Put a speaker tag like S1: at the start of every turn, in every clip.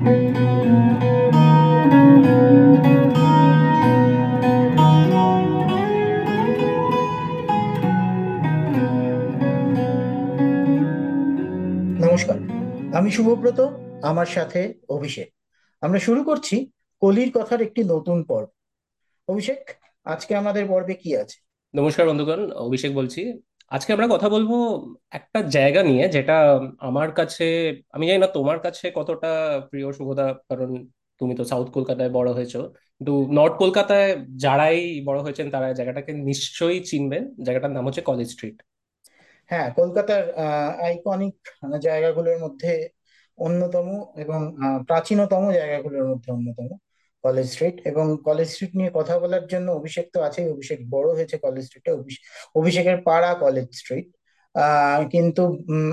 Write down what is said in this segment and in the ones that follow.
S1: নমস্কার, আমি শুভব্রত, আমার সাথে অভিষেক। আমরা শুরু করছি কলির কথার একটি নতুন পর্ব। অভিষেক, আজকে আমাদের পর্বে কি আছে?
S2: নমস্কার বন্ধুগণ, অভিষেক বলছি। আজকে আমরা কথা বলব একটা জায়গা নিয়ে যেটা আমার কাছে, আমি জানি না তোমার কাছে কতটা প্রিয় শুভদা, কারণ তুমি তো সাউথ কলকাতায় বড় হয়েছো। কিন্তু নর্থ কলকাতায় যারাই বড় হয়েছেন তারা জায়গাটাকে নিশ্চয়ই চিনবেন। জায়গাটার নাম হচ্ছে কলেজ স্ট্রিট
S1: হ্যাঁ কলকাতার আইকনিক জায়গাগুলোর মধ্যে অন্যতম এবং প্রাচীনতম জায়গাগুলোর মধ্যে অন্যতম। কলেজ স্ট্রিট এবং কলেজ স্ট্রিট নিয়ে কথা বলার জন্য অভিষেক তো আছেই। অভিষেক বড় হয়েছে কলেজ স্ট্রিটে। অভিষেকের পাড়া কলেজ স্ট্রিট। কিন্তু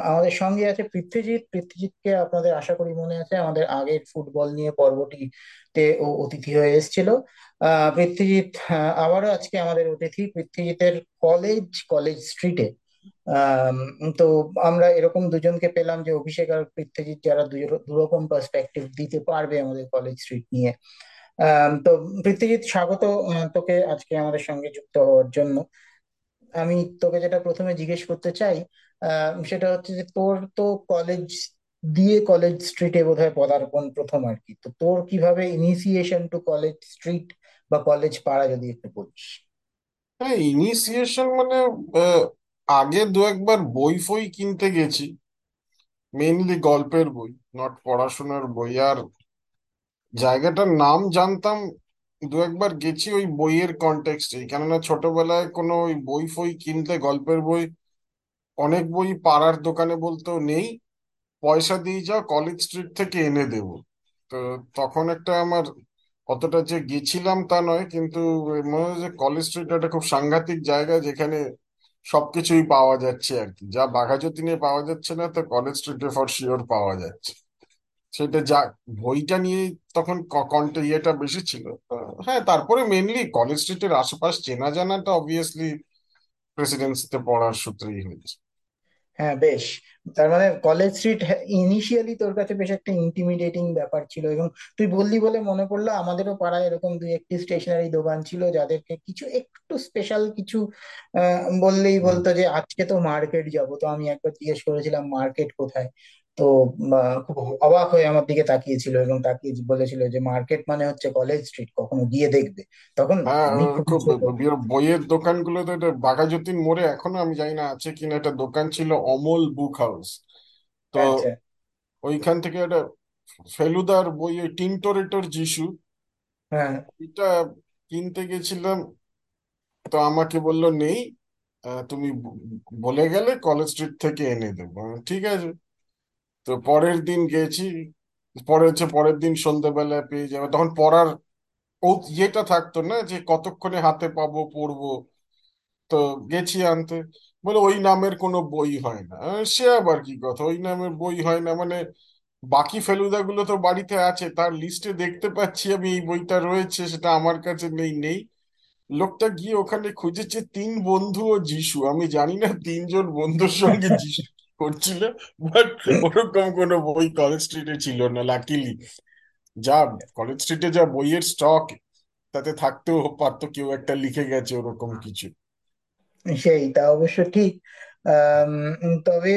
S1: আমাদের সঙ্গে আছে পৃথ্বীজিৎ। পৃথ্বীজিৎকে আপনাদের আশা করি মনে আছে। আমাদের আগের ফুটবল নিয়ে পর্বটিতে ও অতিথি হয়ে এসেছিল। আহ পৃথ্বীজিৎ আবারও আজকে আমাদের অতিথি পৃথ্বীজিতের কলেজ কলেজ স্ট্রিটে। তো আমরা এরকম দুজনকে পেলাম যে অভিষেক আর পৃথ্বীজিৎ যারা দুরকম পার্সপেক্টিভ দিতে পারবে আমাদের কলেজ স্ট্রিট নিয়ে। তো পৃথ্বীজিৎ স্বাগত তোকে আজকে আমাদের সঙ্গে যুক্ত হওয়ার জন্য। আমি তোকে যেটা প্রথমে জিজ্ঞেস করতে চাই সেটা হচ্ছে যে তোর তো কলেজ দিয়ে কলেজ স্ট্রিটে বোধহয় পদার্পণ প্রথম আর কি। তো তোর কীভাবে ইনিশিয়েশন টু কলেজ স্ট্রিট বা কলেজ পাড়া যদি একটু বলিস।
S3: হ্যাঁ ইনিশিয়েশন মানে আগে দু একবার বই ফই কিনতে গেছি। মেইনলি গল্পের বই নট পড়াশোনার বই। আর জায়গাটার নাম জানতাম, দু একবার গেছি ওই বইয়ের কনটেক্সটে কেননা ছোটবেলায় কোনো ওই বই ফই কিনতে গল্পের বই, অনেক বই পাড়ার দোকানে বলতেও নেই, পয়সা দিয়ে যাও কলেজ স্ট্রিট থেকে এনে দেবো। তো তখন একটা আমার অতটা যে গেছিলাম তা নয়, কিন্তু মনে হয় যে কলেজ স্ট্রিট একটা খুব সাংঘাতিক জায়গা যেখানে সবকিছুই পাওয়া যাচ্ছে আর কি। যা বাঘাযতীনে পাওয়া যাচ্ছে না, তো কলেজ স্ট্রিটে ফর শিওর পাওয়া যাচ্ছে। সেটা যা, বইটা নিয়ে তখন কন্টে ইয়েটা বেশি ছিল। হ্যাঁ তারপরে মেনলি কলেজ স্ট্রিটের আশেপাশ চেনা জানাটা অবভিয়াসলি প্রেসিডেন্সিতে পড়ার সূত্রেই হয়েছে।
S1: হ্যাঁ বেশ। তার মানে কলেজ স্ট্রিট ইনিশিয়ালি তোর কাছে বেশ একটা ইন্টিমিডেটিং ব্যাপার ছিল এবং তুই বললি বলে মনে পড়ল, আমাদেরও পাড়ায় এরকম দুই একটি স্টেশনারি দোকান ছিল যাদেরকে কিছু একটু স্পেশাল কিছু বললেই বলতো যে আজকে তো মার্কেট যাব। তো আমি একবার জিজ্ঞেস করেছিলাম মার্কেট কোথায়? তো খুব অবাক হয়ে আমার দিকে তাকিয়েছিল এবং তাকিয়ে বলেছিল যে মার্কেট মানে হচ্ছে কলেজ স্ট্রিট কখনো গিয়ে দেখবে। তখন
S3: হ্যাঁ বই- বইয়ের দোকানগুলোতে এটা বাঘাযতীন মোড়ে এখনও আমি জানি না আছে কিনা। একটা দোকান ছিল অমল বুক হাউস। তো
S1: আচ্ছা।
S3: ওইখান থেকে একটা ফেলুদার বই ওই টিনটোরেটোর যিশু
S1: হ্যাঁ।
S3: এটা কিনতে গেছিলাম। তো আমাকে বলল নেই তুমি বলে গেলে কলেজ স্ট্রিট থেকে এনে দেবো। ঠিক আছে। তো পরের দিন গেছি পরে হচ্ছে পরের দিন সন্ধ্যেবেলায় পেয়ে যাবে। তখন পড়ার ও ইয়েটা থাকতো না যে কতক্ষণে হাতে পাবো পড়ব। তো গেছি আনতে। বলে ওই নামের কোনো বই হয় না। সে আবার কি কথা? ওই নামের বই হয় না। মানে বাকি ফেলুদা গুলো তো বাড়িতে আছে তার লিস্টে দেখতে পাচ্ছি আমি এই বইটা রয়েছে সেটা আমার কাছে নেই নেই। লোকটা গিয়ে ওখানে খুঁজেছে তিন বন্ধু ও যিশু। আমি জানি না তিনজন বন্ধুর সঙ্গে যিশু করছিল বাট ওরকম কোনো বই কলেজ স্ট্রিটে ছিল না লাকিলি যা কলেজ স্ট্রিটে যা বইয়ের স্টক তাতে থাকতেও পারতো, কেউ একটা লিখে গেছে, ওরকম কিছু।
S1: সেই, তা অবশ্য ঠিক। তবে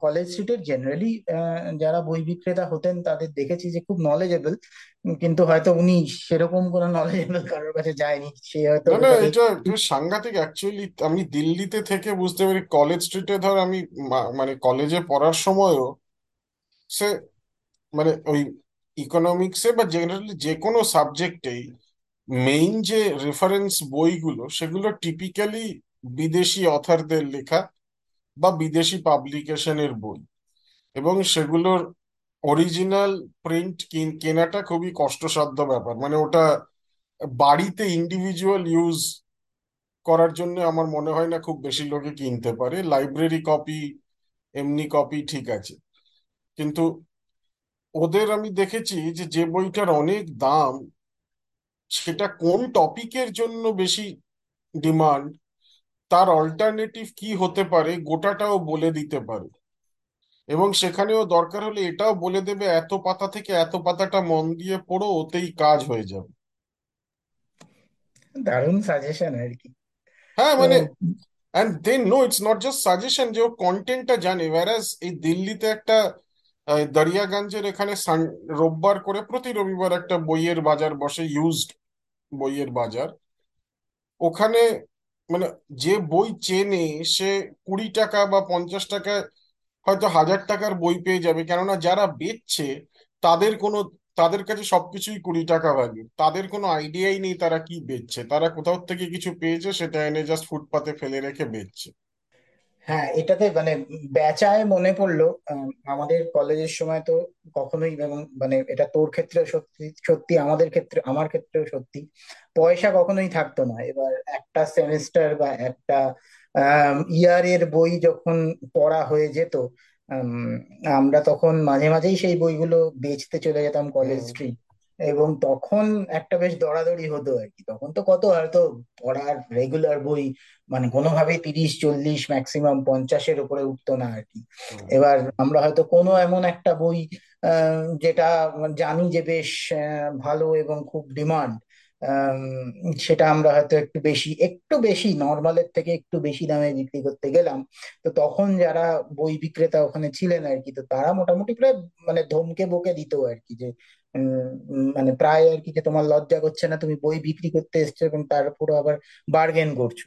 S1: কলেজ স্ট্রিটের জেনারেলি যারা বই বিক্রেতা হতেন তাদের দেখেছি যে খুব নলেজেবল কিন্তু হয়তো উনি সেরকম কোনো নলেজেবল কারোর কাছে যায়নি। সে হয়তো
S3: না না এটা একটু সাংঘাতিক। অ্যাকচুয়ালি আমি দিল্লিতে থেকে বুঝতে পারি কলেজ স্ট্রিটে ধর আমি মানে কলেজে পড়ার সময়ও সে মানে ওই ইকোনমিক্সে বা জেনারেলি যে কোনো সাবজেক্টেই মেইন যে রেফারেন্স বইগুলো সেগুলো টিপিক্যালি বিদেশি অথারদের লেখা। বা বিদেশি পাবলিকেশনের বই। এবং সেগুলোর অরিজিনাল প্রিন্ট কেনাটা খুবই কষ্টসাধ্য ব্যাপার। মানে ওটা বাড়িতে ইন্ডিভিজুয়াল ইউজ করার জন্য আমার মনে হয় না খুব বেশি লোকে কিনতে পারে। লাইব্রেরি কপি এমনি কপি ঠিক আছে। কিন্তু ওদের আমি দেখেছি যে যে বইটার অনেক দাম, সেটা কোন টপিকের জন্য বেশি ডিমান্ড তার অল্টারনেটিভ কি হতে পারে গোটাটাও বলে দিতে পারে। এবং সেখানেও দরকার হলে এটাও বলে দেবে এত পাতা থেকে এত পাতাটা মন দিয়ে পড়ো ওতেই কাজ হয়ে যাবে।
S1: দারুণ সাজেশন আর কি।
S3: হ্যাঁ মানে and they know it's not just suggestion যে ও কন্টেন্টটা জানে। Whereas এই দিল্লিতে একটা দরিয়াগঞ্জের এখানে রোববার করে প্রতি রবিবার একটা বইয়ের বাজার বসে ইউজড বইয়ের বাজার। ওখানে মানে যে বই চেনে সে কুড়ি টাকা বা পঞ্চাশ টাকা হয়তো হাজার টাকার বই পেয়ে যাবে। কেননা যারা বেচছে, তাদের কোনো, তাদের কাছে সবকিছুই কুড়ি টাকা ভ্যালু তাদের কোনো আইডিয়াই নেই তারা কি বেচছে। তারা কোথাও থেকে কিছু পেয়েছে, সেটা এনে জাস্ট ফুটপাতে ফেলে রেখে বেচছে।
S1: হ্যাঁ এটাতে মানে বেচায় মনে পড়ল আম, আমাদের কলেজের সময় তো কখনোই মানে এটা তোর ক্ষেত্রেও সত্যি সত্যি আমাদের ক্ষেত্রে আমার ক্ষেত্রেও সত্যি। পয়সা কখনোই থাকতো না। এবার একটা সেমিস্টার বা একটা ইয়ারের বই যখন পড়া হয়ে যেত আম, আমরা তখন মাঝে মাঝেই সেই বইগুলো বেচতে চলে যেতাম কলেজ স্ট্রিট এবং তখন একটা বেশ দরাদরি হতো আর কি। তখন তো কত হয়তো পড়ার রেগুলার বই মানে কোনোভাবেই তিরিশ চল্লিশ ম্যাক্সিমাম পঞ্চাশের উপরে উঠতো না আর কি। এবার আমরা হয়তো কোনো এমন একটা বই যেটা জানি যে বেশ ভালো এবং খুব ডিমান্ড সেটা আমরা হয়তো একটু বেশি একটু বেশি নর্মালের থেকে একটু বেশি দামে বিক্রি করতে গেলাম। তো তখন যারা বই বিক্রেতা ওখানে ছিলেন আর কি তো তারা মোটামুটি প্রায় মানে ধমকে বকে দিত আর কি যে মানে প্রায় আর কি যে তোমার লজ্জা করছে না তুমি বই বিক্রি করতে এসছো এবং তার উপরও আবার বার্গেন করছ।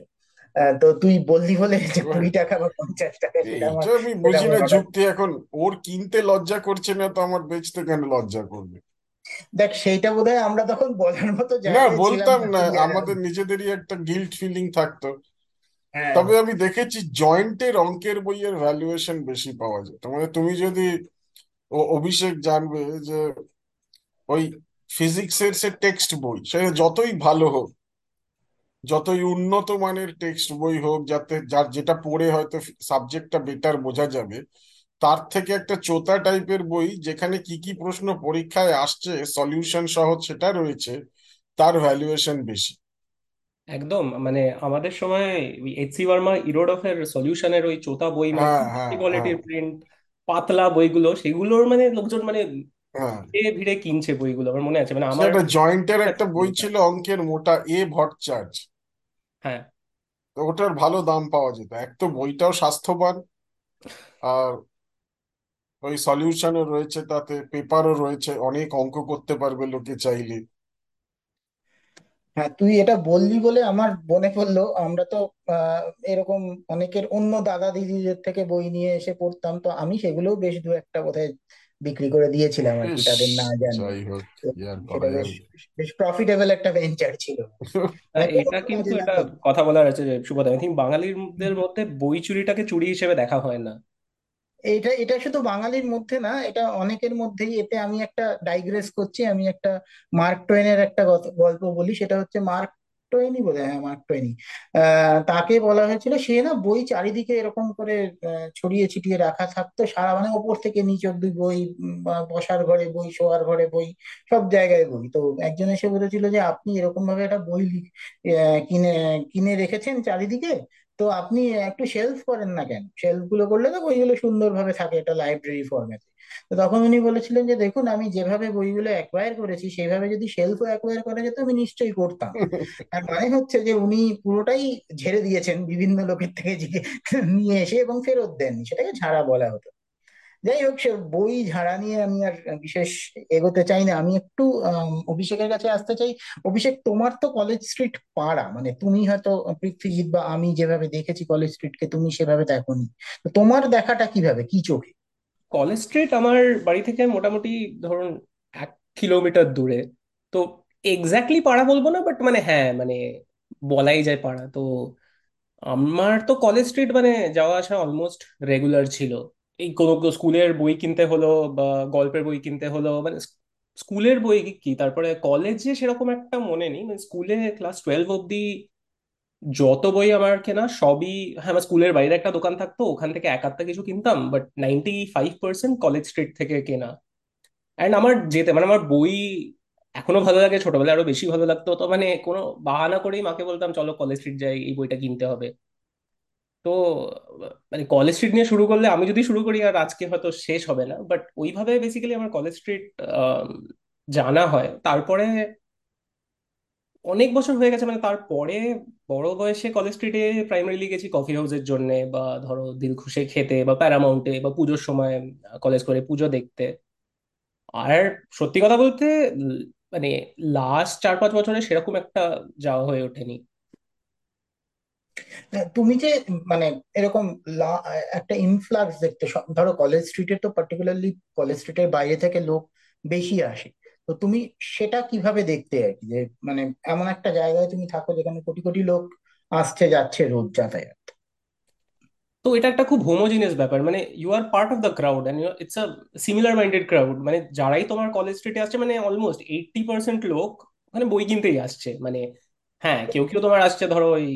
S1: তো তুই বললি বলে যে কুড়ি টাকা বা পঞ্চাশ টাকা সেটা আমার
S3: আমি বুঝি না যুক্তি এখন ওর কিনতে লজ্জা করছে না তো আমার বেচতে কেন লজ্জা করবে?
S1: দেখ সেইটা বোধহয় আমরা তখন বলার মতো
S3: না বলতাম
S1: না
S3: আমাদের নিজেদেরই একটা গিল্ট ফিলিং থাকতো।
S1: হ্যাঁ।
S3: তবে আমি দেখেছি জয়েন্টের অঙ্কের বইয়ের ভ্যালুয়েশন বেশি পাওয়া যায়। মানে তুমি যদি অভিষেক জানবে যে ওই ফিজিক্সের সে টেক্সট বই সে যতই ভালো হোক যতই উন্নত মানের টেক্সট বই হোক যাতে যার যেটা পড়ে হয়তো সাবজেক্টটা বেটার বোঝা যাবে তার থেকে একটা চোতা টাইপের বই যেখানে কি কি প্রশ্ন পরীক্ষায় আসছে সলিউশন সহ সেটা রয়েছে তার ভ্যালুয়েশন বেশি।
S2: একদম মানে আমাদের সময় এইচ সি ভার্মা ইরোডফের সলিউশনের ওই চোতা বই মানে
S3: হ্যাঁ হ্যাঁ হ্যাঁ।
S2: কোয়ালিটির প্রিন্ট পাতলা বইগুলো সেগুলোর মানে লোকজন মানে
S3: হ্যাঁ।
S2: ভিড়ে ভিড়ে কিনছে বইগুলো আমার মনে আছে। মানে আমার
S3: সেটা জয়েন্টের একটা বই ছিল অঙ্কের মোটা এ ভট্টাচার্য
S2: হ্যাঁ।
S3: তো ওটার ভালো দাম পাওয়া যেত। এক তো বইটাও স্বাস্থ্যবান আর ওই সলিউশনও রয়েছে তাতে পেপারও রয়েছে অনেক অঙ্ক করতে পারবে লোকে চাইলে।
S1: হ্যাঁ তুই এটা বললি বলে আমার মনে পড়ল। আমরা তো আহ, এরকম অনেকের অন্য দাদা দিদিদের থেকে বই নিয়ে এসে পড়তাম। তো আমি সেগুলোও বেশ দু একটা বোধহয় বিক্রি করে দিয়েছিলাম আর কি
S3: ইস
S1: তাদের না জানিয়ে।
S3: যাই হোক কি আর
S1: সেটা
S3: করা
S1: বেশ
S3: যাবে?
S1: বেশ প্রফিটেবল একটা ভেঞ্চার ছিল।
S2: হ্যাঁ,
S1: কোনো
S2: এটা কিন্তু
S1: কাজে
S2: এটা
S1: লাগতো না।
S2: কথা বলার আছে যে সুবোধ আই থিঙ্ক বাঙালিদের মধ্যে বই চুরিটাকে চুরি হিসেবে দেখা হয় না।
S1: এটা এটা শুধু বাঙালির মধ্যে না এটা অনেকের মধ্যেই। এতে আমি একটা ডাইগ্রেস করছি আমি একটা মার্ক টোয়েনের একটা গত- গল্প বলি সেটা হচ্ছে মার্ক টোয়েনই বলে হ্যাঁ মার্ক টোয়েনই আহ, তাকে বলা হয়েছিল, সে না বই চারিদিকে এরকম করে ছড়িয়ে ছিটিয়ে রাখা থাকতো, সারা মানে ওপর থেকে নিচ অব্দি বই বসার ঘরে বই, শোয়ার ঘরে বই, সব জায়গায় বই। তো একজন এসে বলেছিল যে, আপনি এরকম ভাবে একটা বই কিনে কিনে রেখেছেন চারিদিকে, তো আপনি একটু শেলফ করেন না কেন? শেলফগুলো করলে তো বইগুলো সুন্দরভাবে থাকে এটা লাইব্রেরি ফরম্যাটে তো তখন উনি বলেছিলেন যে দেখুন আমি যেভাবে বইগুলো অ্যাকোয়ার করেছি সেইভাবে যদি শেলফও অ্যাকোয়ার করা যেত আমি নিশ্চয়ই করতাম। তার মানে হচ্ছে যে উনি পুরোটাই ঝেড়ে দিয়েছেন বিভিন্ন লোকের থেকে নিয়ে এসে এবং ফেরত দেননি। সেটাকে ঝাড়া বলা হতো। যাই হোক সে বই ঝাড়া নিয়ে আমি আর বিশেষ এগোতে চাই না। আমি একটু অভিষেকের কাছে আসতে চাই। অভিষেক তোমার তো কলেজ স্ট্রিট পাড়া। মানে তুমি হয়তো পৃথ্বীজিৎ বা আমি যেভাবে দেখেছি কলেজ স্ট্রিটকে তুমি সেভাবে দেখোনি। তো তোমার দেখাটা কীভাবে? কি চোখে?
S2: কলেজ স্ট্রিট আমার বাড়ি থেকে মোটামুটি ধরুন এক কিলোমিটার দূরে। তো এক্স্যাক্টলি পাড়া বলব না বাট মানে হ্যাঁ মানে বলাই যায় পাড়া। তো আমার তো কলেজ স্ট্রিট মানে যাওয়া আসা অলমোস্ট রেগুলার ছিল। এই কোনো স্কুলের বই কিনতে হলো বা গল্পের বই কিনতে হলো মানে স্কুলের বই কি? তারপরে কলেজে সেরকম একটা মনে নেই। মানে স্কুলে ক্লাস টুয়েলভ অব্দি যত বই আমার কেনা, সবই হ্যাঁ আমার স্কুলের বাইরে একটা দোকান থাকতো, ওখান থেকে এক আধটা কিছু কিনতাম but ninety five percent College Street থেকে কেনা। অ্যান্ড আমার যেতে মানে আমার বই এখনও ভালো লাগে, ছোটবেলায় আরও বেশি ভালো লাগতো, তো মানে কোনো বাহানা করেই মাকে বলতাম, চলো কলেজ স্ট্রিট যাই, এই বইটা কিনতে হবে। তো মানে কলেজ স্ট্রিট নিয়ে শুরু করলে, আমি যদি শুরু করি, আর আজকে হয়তো শেষ হবে না বাট ওইভাবে বেসিক্যালি আমার কলেজ স্ট্রিট জানা হয়। তারপরে অনেক বছর হয়ে গেছে মানে তারপরে বড় বয়সে কলেজ স্ট্রিটে প্রাইমারিলি গেছি কফি হাউসের জন্য বা ধরো দিলখুশে খেতে বা প্যারামাউন্টে বা পুজোর সময় কলেজ করে পুজো দেখতে। আর সত্যি কথা বলতে মানে লাস্ট চার পাঁচ বছরে সেরকম একটা যাওয়া হয়ে ওঠেনি।
S1: তুমি যে মানে এরকম একটা ইনফ্লাক্স দেখতে ধরো কলেজ স্ট্রিটে তো পার্টিকুলারলি কলেজ স্ট্রিটের বাইরে থেকে লোক বেশি আসে। তো তুমি সেটা কীভাবে দেখতে আর কি? যে মানে এমন একটা জায়গায় তুমি থাকো যেখানে কোটি কোটি লোক আসছে, যাচ্ছে রোজ যাতায়াত।
S2: তো এটা একটা খুব হোমোজিনিয়াস ব্যাপার। মানে you are part of the crowd and it's a similar minded crowd মানে যারাই তোমার কলেজ স্ট্রিটে আসছে মানে অলমোস্ট এইটটি পার্সেন্ট লোক মানে বই কিনতেই আসছে। মানে হ্যাঁ কেউ কেউ তোমার আসছে ধরো ওই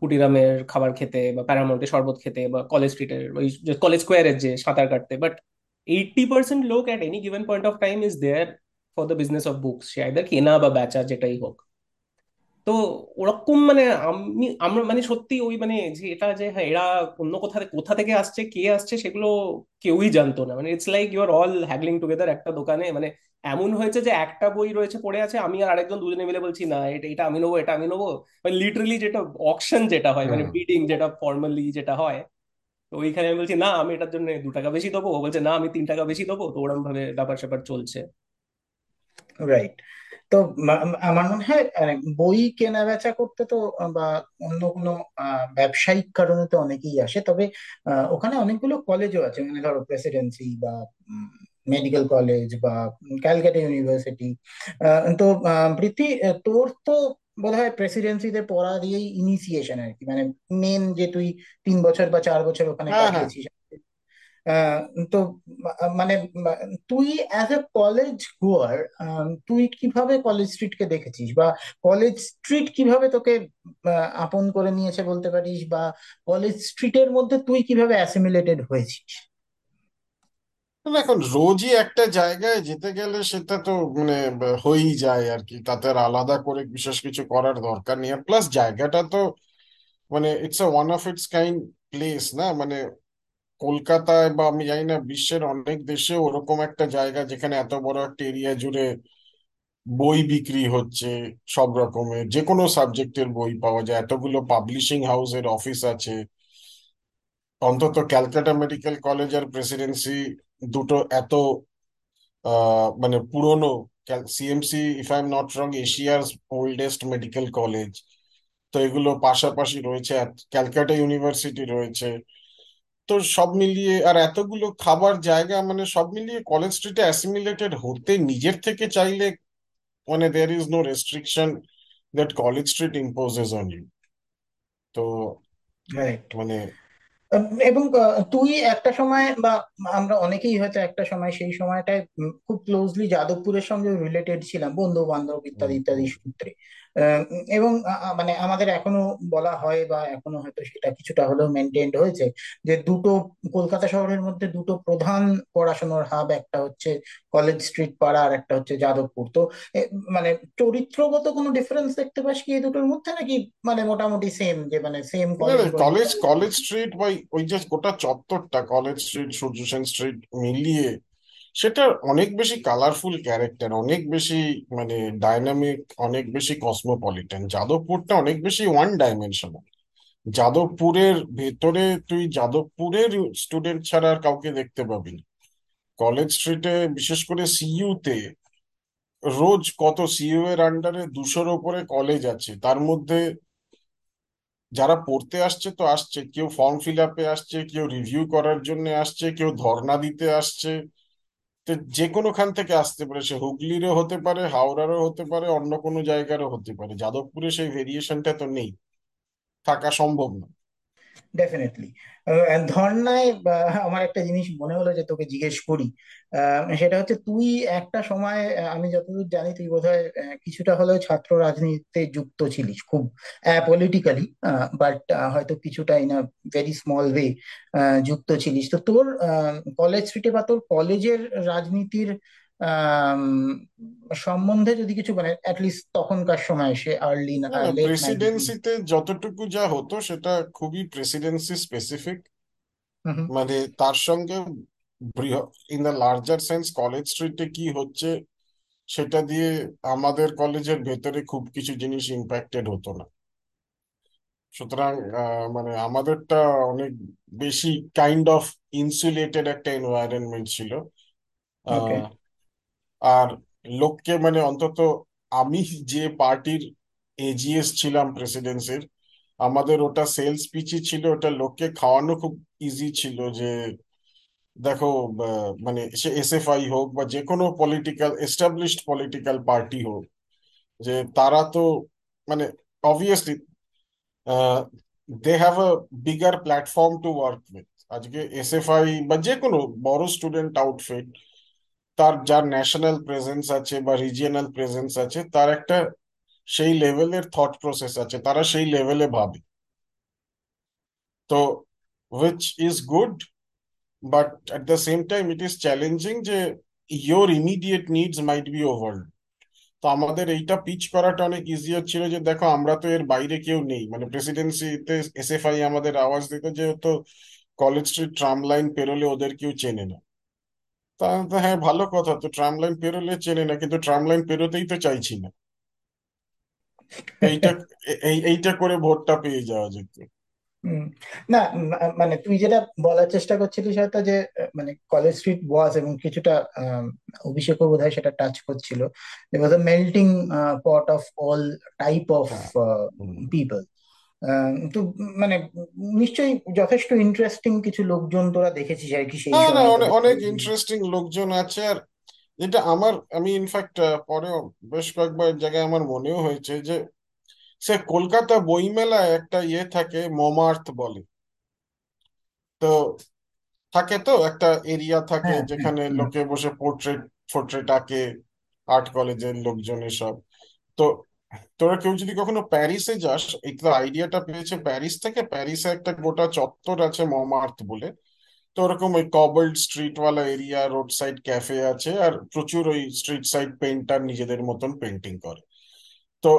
S2: কুটিরামের খাবার খেতে বা প্যারামাউন্টে শরবত খেতে বা কলেজ স্ট্রিটের ওই কলেজ স্কোয়ারের যে সাঁতার কাটতে। বাট এইটটি পার্সেন্ট লোক at any given point of time is there for the business of books say either কেনা বা বেচা যেটাই হোক। তো ওরকম মানে আমি আমরা মানে সত্যি ওই মানে যে এটা যে হ্যাঁ এরা অন্য কোথা থেকে কোথা থেকে আসছে কে আসছে সেগুলো কেউই জানতো না। মানে it's like you are all haggling together একটা দোকানে। মানে এমন হয়েছে যে একটা বই রয়েছে পড়ে আছে আমি আর আরেকজন দুজনে মিলে বলছি না এটা এটা আমি নেব এটা আমি নেব। মানে লিটারালি যেটা অকশন যেটা হয় মানে বিডিং যেটা ফর্মালি যেটা হয় তো ওইখানে আমি বলছি না আমি এটার জন্য দু টাকা বেশি দেবো। ও বলছে না আমি তিন টাকা বেশি দেবো। তো ওরকম ভাবে ব্যাপার স্যাপার চলছে।
S1: রাইট তো আমার মনে হয় বই কেনা বেচা করতে তো বা অন্য কোনো ব্যবসায়িক কারণে তো অনেকেই আসে তবে ওখানে অনেকগুলো কলেজও আছে। মানে ধরো প্রেসিডেন্সি বা মেডিকেল কলেজ বা ক্যালকাটা ইউনিভার্সিটি তো প্রীতি তোর তো বোধহয় প্রেসিডেন্সিতে পড়া দিয়েই ইনিশিয়েশন আর কি। মানে মেন যে তুই তিন বছর বা চার বছর ওখানে
S3: হ্যাঁ হ্যাঁ।
S1: কাটিয়েছিস। তো মানে তুই অ্যাজ এ কলেজ গোয়ার তুই কীভাবে কলেজ স্ট্রিটকে দেখেছিস? বা কলেজ স্ট্রিট কীভাবে তোকে আপন করে নিয়েছে বলতে পারিস? বা কলেজ স্ট্রিটের মধ্যে তুই কীভাবে অ্যাসিমিলেটেড হয়েছিস?
S3: এখন রোজই একটা জায়গায় যেতে গেলে সেটা তো মানে হয়েই যায় আর কি। তাতে আলাদা করে বিশেষ কিছু করার দরকার নেই। আর প্লাস জায়গাটা তো মানে it's a one of its kind place না? মানে কলকাতায় বা আমি জানি না, বিশ্বের অনেক দেশে ওরকম একটা জায়গা যেখানে এত বড় একটা এরিয়া জুড়ে বই বিক্রি হচ্ছে, সব রকমের। যে কোনো সাবজেক্টের বই পাওয়া যায়। এতগুলো পাবলিশিং হাউসের অফিস আছে। অন্তত ক্যালকাটা মেডিকেল কলেজ আর প্রেসিডেন্সি দুটো এত মানে পুরনো CMC if I am not wrong এশিয়ার ওল্ডেস্ট মেডিকেল কলেজ তো এগুলো পাশাপাশি রয়েছে। ক্যালকাটা ইউনিভার্সিটি রয়েছে। তো সব মিলিয়ে আর এতগুলো খাবার জায়গা মানে সব মিলিয়ে কলেজ স্ট্রিটে অ্যাসিমিলেটেড হতে নিজের থেকে চাইলে মানে there is no restriction that College Street imposes on you তো
S1: রাইট
S3: মানে
S1: এবং আহ, তুই একটা সময় বা আমরা অনেকেই হয়তো একটা সময় সেই সময়টায় খুব ক্লোজলি যাদবপুরের সঙ্গে রিলেটেড ছিলাম বন্ধু বান্ধব ইত্যাদি ইত্যাদি সূত্রে। এবং মানে আমাদের এখনও বলা হয় বা এখনও হয়তো সেটা কিছুটা হলেও মেনটেন্ড হয়েছে যে দুটো কলকাতা শহরের মধ্যে দুটো প্রধান পড়াশোনার হাব একটা হচ্ছে কলেজ স্ট্রিট পাড়া আর একটা হচ্ছে যাদবপুর। তো মানে চরিত্রগত কোনো ডিফারেন্স দেখতে পাস কি এই দুটোর মধ্যে নাকি মানে মোটামুটি সেম যে মানে সেম
S3: কলেজ কলেজ স্ট্রিট বা ওই যে গোটা চত্বরটা College Street Surya Sen Street মিলিয়ে সেটা অনেক বেশি কালারফুল ক্যারেক্টার অনেক বেশি মানে ডাইনামিক অনেক বেশি কসমোপলিটন যাদবপুরটা অনেক বেশি ওয়ান ডাইমেনশনাল যাদবপুরের ভেতরে তুই যাদবপুরের স্টুডেন্ট ছাড়া আর কাউকে দেখতে পাবি না। কলেজ স্ট্রিটে বিশেষ করে সিইউ তে রোজ কত সিইউ এর আন্ডারে দুশোর ওপরে কলেজ আছে। তার মধ্যে যারা পড়তে আসছে তো আসছে। কেউ ফর্ম ফিল আপে আসছে, কেউ রিভিউ করার জন্য আসছে, কেউ ধর্ণা দিতে আসছে। তো যে কোনোখান থেকে আসতে পারে, সে হুগলিরও হতে পারে, হাওড়ারও হতে পারে, অন্য কোনো জায়গারও হতে পারে। যাদবপুরে সেই ভেরিয়েশনটা তো নেই, থাকা সম্ভব না।
S1: ডেফিনেটলি ধর্নায়, বা আমার একটা জিনিস মনে হলো যে তোকে জিজ্ঞেস করি সেটা হচ্ছে তুই একটা সময় আমি যতদূর জানি তুই বোধহয় কিছুটা হলেও ছাত্র রাজনীতিতে যুক্ত ছিলিস খুব পলিটিক্যালি বাট হয়তো কিছুটা in a very small way যুক্ত ছিলিস। তো তোর কলেজ স্ট্রিটে বা তোর কলেজের রাজনীতির সম্বন্ধে যদি কিছু মানে অ্যাটলিস্ট তখনকার সময় সে আর্লি
S3: না প্রেসিডেন্সিতে যতটুকু যা হতো সেটা খুবই প্রেসিডেন্সি স্পেসিফিক মানে তার সঙ্গে in the larger sense college স্ট্রিটে কি হচ্ছে সেটা দিয়ে আমাদের কলেজের ভেতরে খুব কিছু জিনিস ইম্প্যাক্টেড হতো না। সুতরাং মানে আমাদেরটা অনেক বেশি কাইন্ড অফ ইনসুলেটেড একটা এনভায়রনমেন্ট ছিল। আর লোককে মানে অন্তত আমি যে পার্টির এজিএস ছিলাম প্রেসিডেন্সির আমাদের ওটা সেলস পিচই ছিল, ওটা লোককে খাওয়ানো খুব ইজি ছিল যে, দেখো মানে সে এসএফআই হোক বা যে কোনো পলিটিক্যাল এস্টাবলিশড পলিটিক্যাল পার্টি হোক, যে তারা তো মানে obviously they have a bigger platform to work with আজকে এসএফআই বা যে কোনো বড় স্টুডেন্ট আউটফিট তার যার ন্যাশনাল প্রেজেন্স আছে বা রিজিয়নাল প্রেজেন্স আছে, তার একটা সেই লেভেলের থট প্রসেস আছে, তারা সেই লেভেলে ভাবে। তো which is good but at the same time it is challenging যে your immediate needs might be over তো আমাদের এইটা পিচ করাটা অনেক ইজি হচ্ছিল যে দেখো আমরা তো এর বাইরে কেউ নেই। মানে প্রেসিডেন্সিতে এসএফআই আমাদের আওয়াজ দিত যে তো কলেজ স্ট্রিট ট্রাম লাইন পেরোলে ওদের কেউ চেনে না। তা হ্যাঁ ভালো কথা তো ট্রাম লাইন পেরোলে চেনে না কিন্তু ট্রাম লাইন পেরোতেই তো চাইছি না। এইটা এই এইটা করে ভোটটা পেয়ে যাওয়া যেত
S1: না মানে তুই যেটা বলার চেষ্টা করছিলিস হয়তো যে মানে কলেজ স্ট্রিট ওয়াজ এবং কিছুটা অভিষেকও বোধহয় সেটা টাচ করছিল। Was melting pot of all type of people তো মানে নিশ্চয়ই যথেষ্ট ইন্টারেস্টিং কিছু লোকজন তোরা দেখেছিস আর কি সেই
S3: না না অনেক অনেক ইন্টারেস্টিং লোকজন আছে আর যেটা আমার আমি ইনফ্যাক্ট পরে বেশ কয়েকবার জায়গায় আমার মনেও হয়েছে যে সে কলকাতা বইমেলায় একটা ইয়ে থাকে মোমার্থ বলে। তো থাকে তো একটা এরিয়া থাকে
S1: হ্যাঁ হ্যাঁ
S3: যেখানে লোকে বসে পোর্ট্রেট ফোর্ট্রেট আঁকে আর্ট কলেজের লোকজন এসব। তো তোরা কেউ যদি কখনো প্যারিসে যাস তো আইডিয়াটা পেয়েছে প্যারিস থেকে। প্যারিসে একটা গোটা চত্বর আছে মমার্থ বলে। তো ওরকম ওই কবল্ড স্ট্রিট ওয়ালা এরিয়া রোড সাইড ক্যাফে আছে আর প্রচুর ওই স্ট্রিট সাইড পেন্টার নিজেদের মতন পেন্টিং করে। তো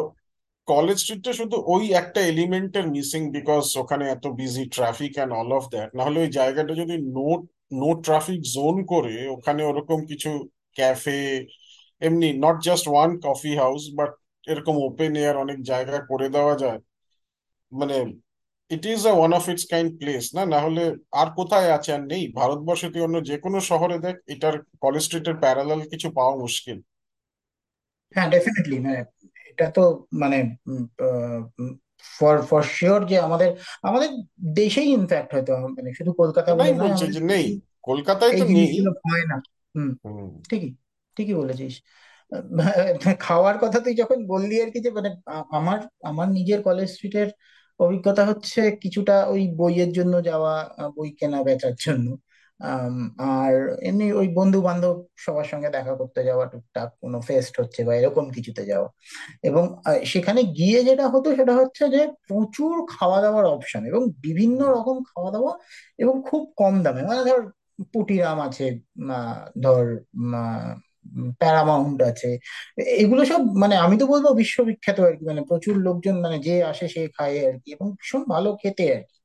S3: কলেজ স্ট্রিটটা শুধু ওই একটা এলিমেন্টের মিসিং বিকজ ওখানে এত busy traffic and all of that না হলে ওই জায়গাটা যদি নো নো ট্রাফিক জোন করে, ওখানে ওরকম কিছু ক্যাফে এমনি not just one coffee house but এরকম ওপেন এয়ার অনেক জায়গা করে দেওয়া যায়। মানে it is a one of its kind place না? না হলে আর কোথায় আছে আর নেই? ভারতবর্ষে তুই অন্য যে কোনো শহরে দেখ এটার কলেজ স্ট্রিটের প্যারালাল কিছু পাওয়া মুশকিল।
S1: হ্যাঁ ডেফিনেটলি মানে এটা তো মানে ফর ফর শিওর যে আমাদের আমাদের দেশেই ইনফ্যাক্ট হয়তো মানে শুধু কলকাতা বলে নয়
S3: বলছি
S1: আমাদের
S3: যে নেই। কলকাতায় তো নেই।
S1: হয় না। হুম। ঠিকই ঠিকই বলেছিস। খাওয়ার কথা তুই যখন বললি আর কি যে মানে আমার আমার নিজের কলেজ স্ট্রিটের অভিজ্ঞতা হচ্ছে কিছুটা ওই বইয়ের জন্য যাওয়া বই কেনা বেচার জন্য। আর এমনি ওই বন্ধু বান্ধব সবার সঙ্গে দেখা করতে যাওয়া, টুকটাক কোনো ফেস্ট হচ্ছে বা এরকম কিছুতে যাওয়া। এবং সেখানে গিয়ে যেটা হতো সেটা হচ্ছে যে, প্রচুর খাওয়া দাওয়ার অপশন এবং বিভিন্ন রকম খাওয়া দাওয়া এবং খুব কম দামে। মানে ধর পুটিরাম আছে ধর প্যারামাউন্ট আছে। এগুলো সব মানে আমি তো বলব বিশ্ববিখ্যাত আর কি মানে প্রচুর লোকজন মানে যে আসে সে খায় আর কি এবং ভীষণ ভালো খেতে আর কি।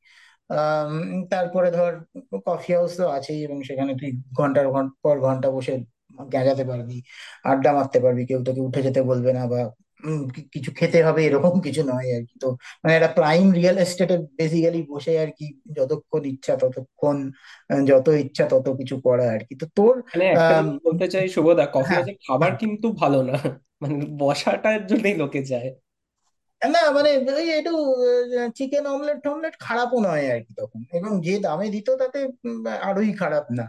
S1: তারপরে ধর কফি হাউস তো আছেই এবং সেখানে তুই ঘণ্টার ঘণ্টা, পর ঘণ্টা বসে গেঁজাতে পারবি, আড্ডা মারতে পারবি, কেউ তোকে উঠে যেতে বলবে না বা কিছু খেতে হবে এরকম কিছু নয় আর কি। তো মানে একটা প্রাইম রিয়েল এস্টেটে বেসিক্যালি বসে আর কি যতক্ষণ ইচ্ছা ততক্ষণ যত ইচ্ছা তত কিছু করা আর কি। তো তোর
S2: মানে একটা
S1: আহ
S2: জিনিস বলতে চাই শুভদা কফি
S1: হ্যাঁ।
S2: হাউসের খাবার কিন্তু ভালো না মানে বসাটার জন্যই লোকে যায়।
S1: না মানে ওই একটু চিকেন অমলেট টমলেট খারাপও নয় আর কি তখন। এবং যে দামে দিত তাতে আরোই খারাপ না।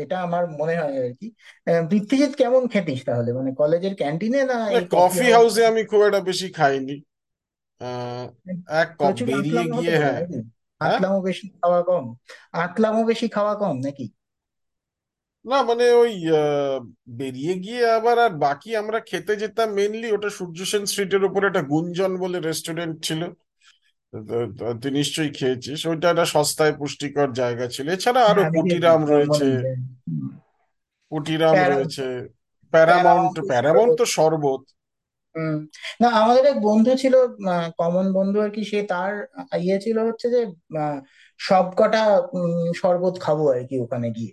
S1: এটা আমার মনে হয় আর কি পৃথ্বীজিৎ কেমন খেতিস তাহলে? মানে কলেজের ক্যান্টিনে না এই কফি
S3: কফি
S1: হাউস?
S3: হাউসে আমি খুব একটা বেশি খাইনি। এক কপ
S1: প্রচুর
S3: বেরিয়ে
S1: আতলামো হতে
S3: গিয়ে
S1: পারে
S3: হ্যাঁ।
S1: নাকি?
S3: হ্যাঁ?
S1: বেশি খাওয়া কম। আতলামো বেশি খাওয়া কম নাকি?
S3: না মানে ওই আহ, বেরিয়ে গিয়ে আবার আর বাকি আমরা খেতে যেতাম মেনলি ওটা সূর্য সেন স্ট্রিটের উপরে একটা গুঞ্জন বলে রেস্টুরেন্ট ছিল। তুই নিশ্চয়ই খেয়েছিস। ওইটা একটা সস্তায় পুষ্টিকর জায়গা ছিল। এছাড়া
S1: হ্যাঁ
S3: আরও
S1: আমি
S3: কুটিরাম রয়েছে। কুটিরাম রয়েছে। প্যারামাউন্ট
S1: প্যারামাউন্ট
S3: তো শরবত।
S1: না আমাদের এক বন্ধু ছিল কমন বন্ধু আর কি সে তার ইয়ে ছিল হচ্ছে যে আহ, সব কটা উম, শরবত খাব আর কি ওখানে গিয়ে।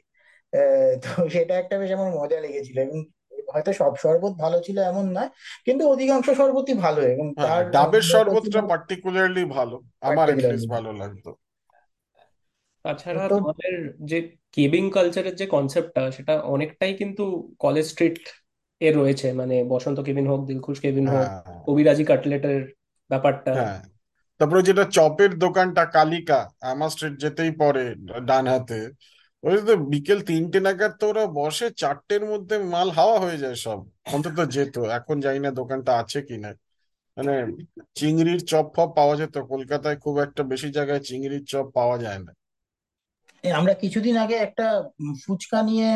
S1: আহ, তো সেটা একটা বেশ আমার মজা লেগেছিল। এবং হয়তো সব শরবত ভালো ছিল এমন নয় কিন্তু অধিকাংশ শরবতই ভালো এবং
S3: হ্যাঁ
S1: তার
S3: ডাবের
S1: মতো ছিল
S3: শরবতটা পার্টিকুলারলি ভালো আমার
S1: ভালো।
S3: ভালো লাগতো।
S2: তাছাড়া তোমাদের যে কেবিং কালচারের যে কনসেপ্টটা সেটা অনেকটাই কিন্তু কলেজ স্ট্রিট এ রয়েছে মানে বসন্ত কেবিন হোক দিলখুশ কেবিন হোক
S3: হ্যাঁ
S2: কবিরাজি কাটলেটের ব্যাপারটা।
S3: হ্যাঁ তারপরে যেটা চপের দোকানটা কালিকা আমা স্ট্রিট যেতেই পরে ডান হাতে বিকেল তিনটে নাগাদ তো ওরা বসে, চারটের মধ্যে মাল হাওয়া হয়ে যায় সব। অন্তত যেত এখন জানি না দোকানটা আছে কিনা মানে চিংড়ির চপ ফপ পাওয়া যেত, কলকাতায় খুব একটা বেশি জায়গায় চিংড়ির চপ পাওয়া যায় না।
S1: আমরা কিছুদিন আগে একটা ফুচকা নিয়ে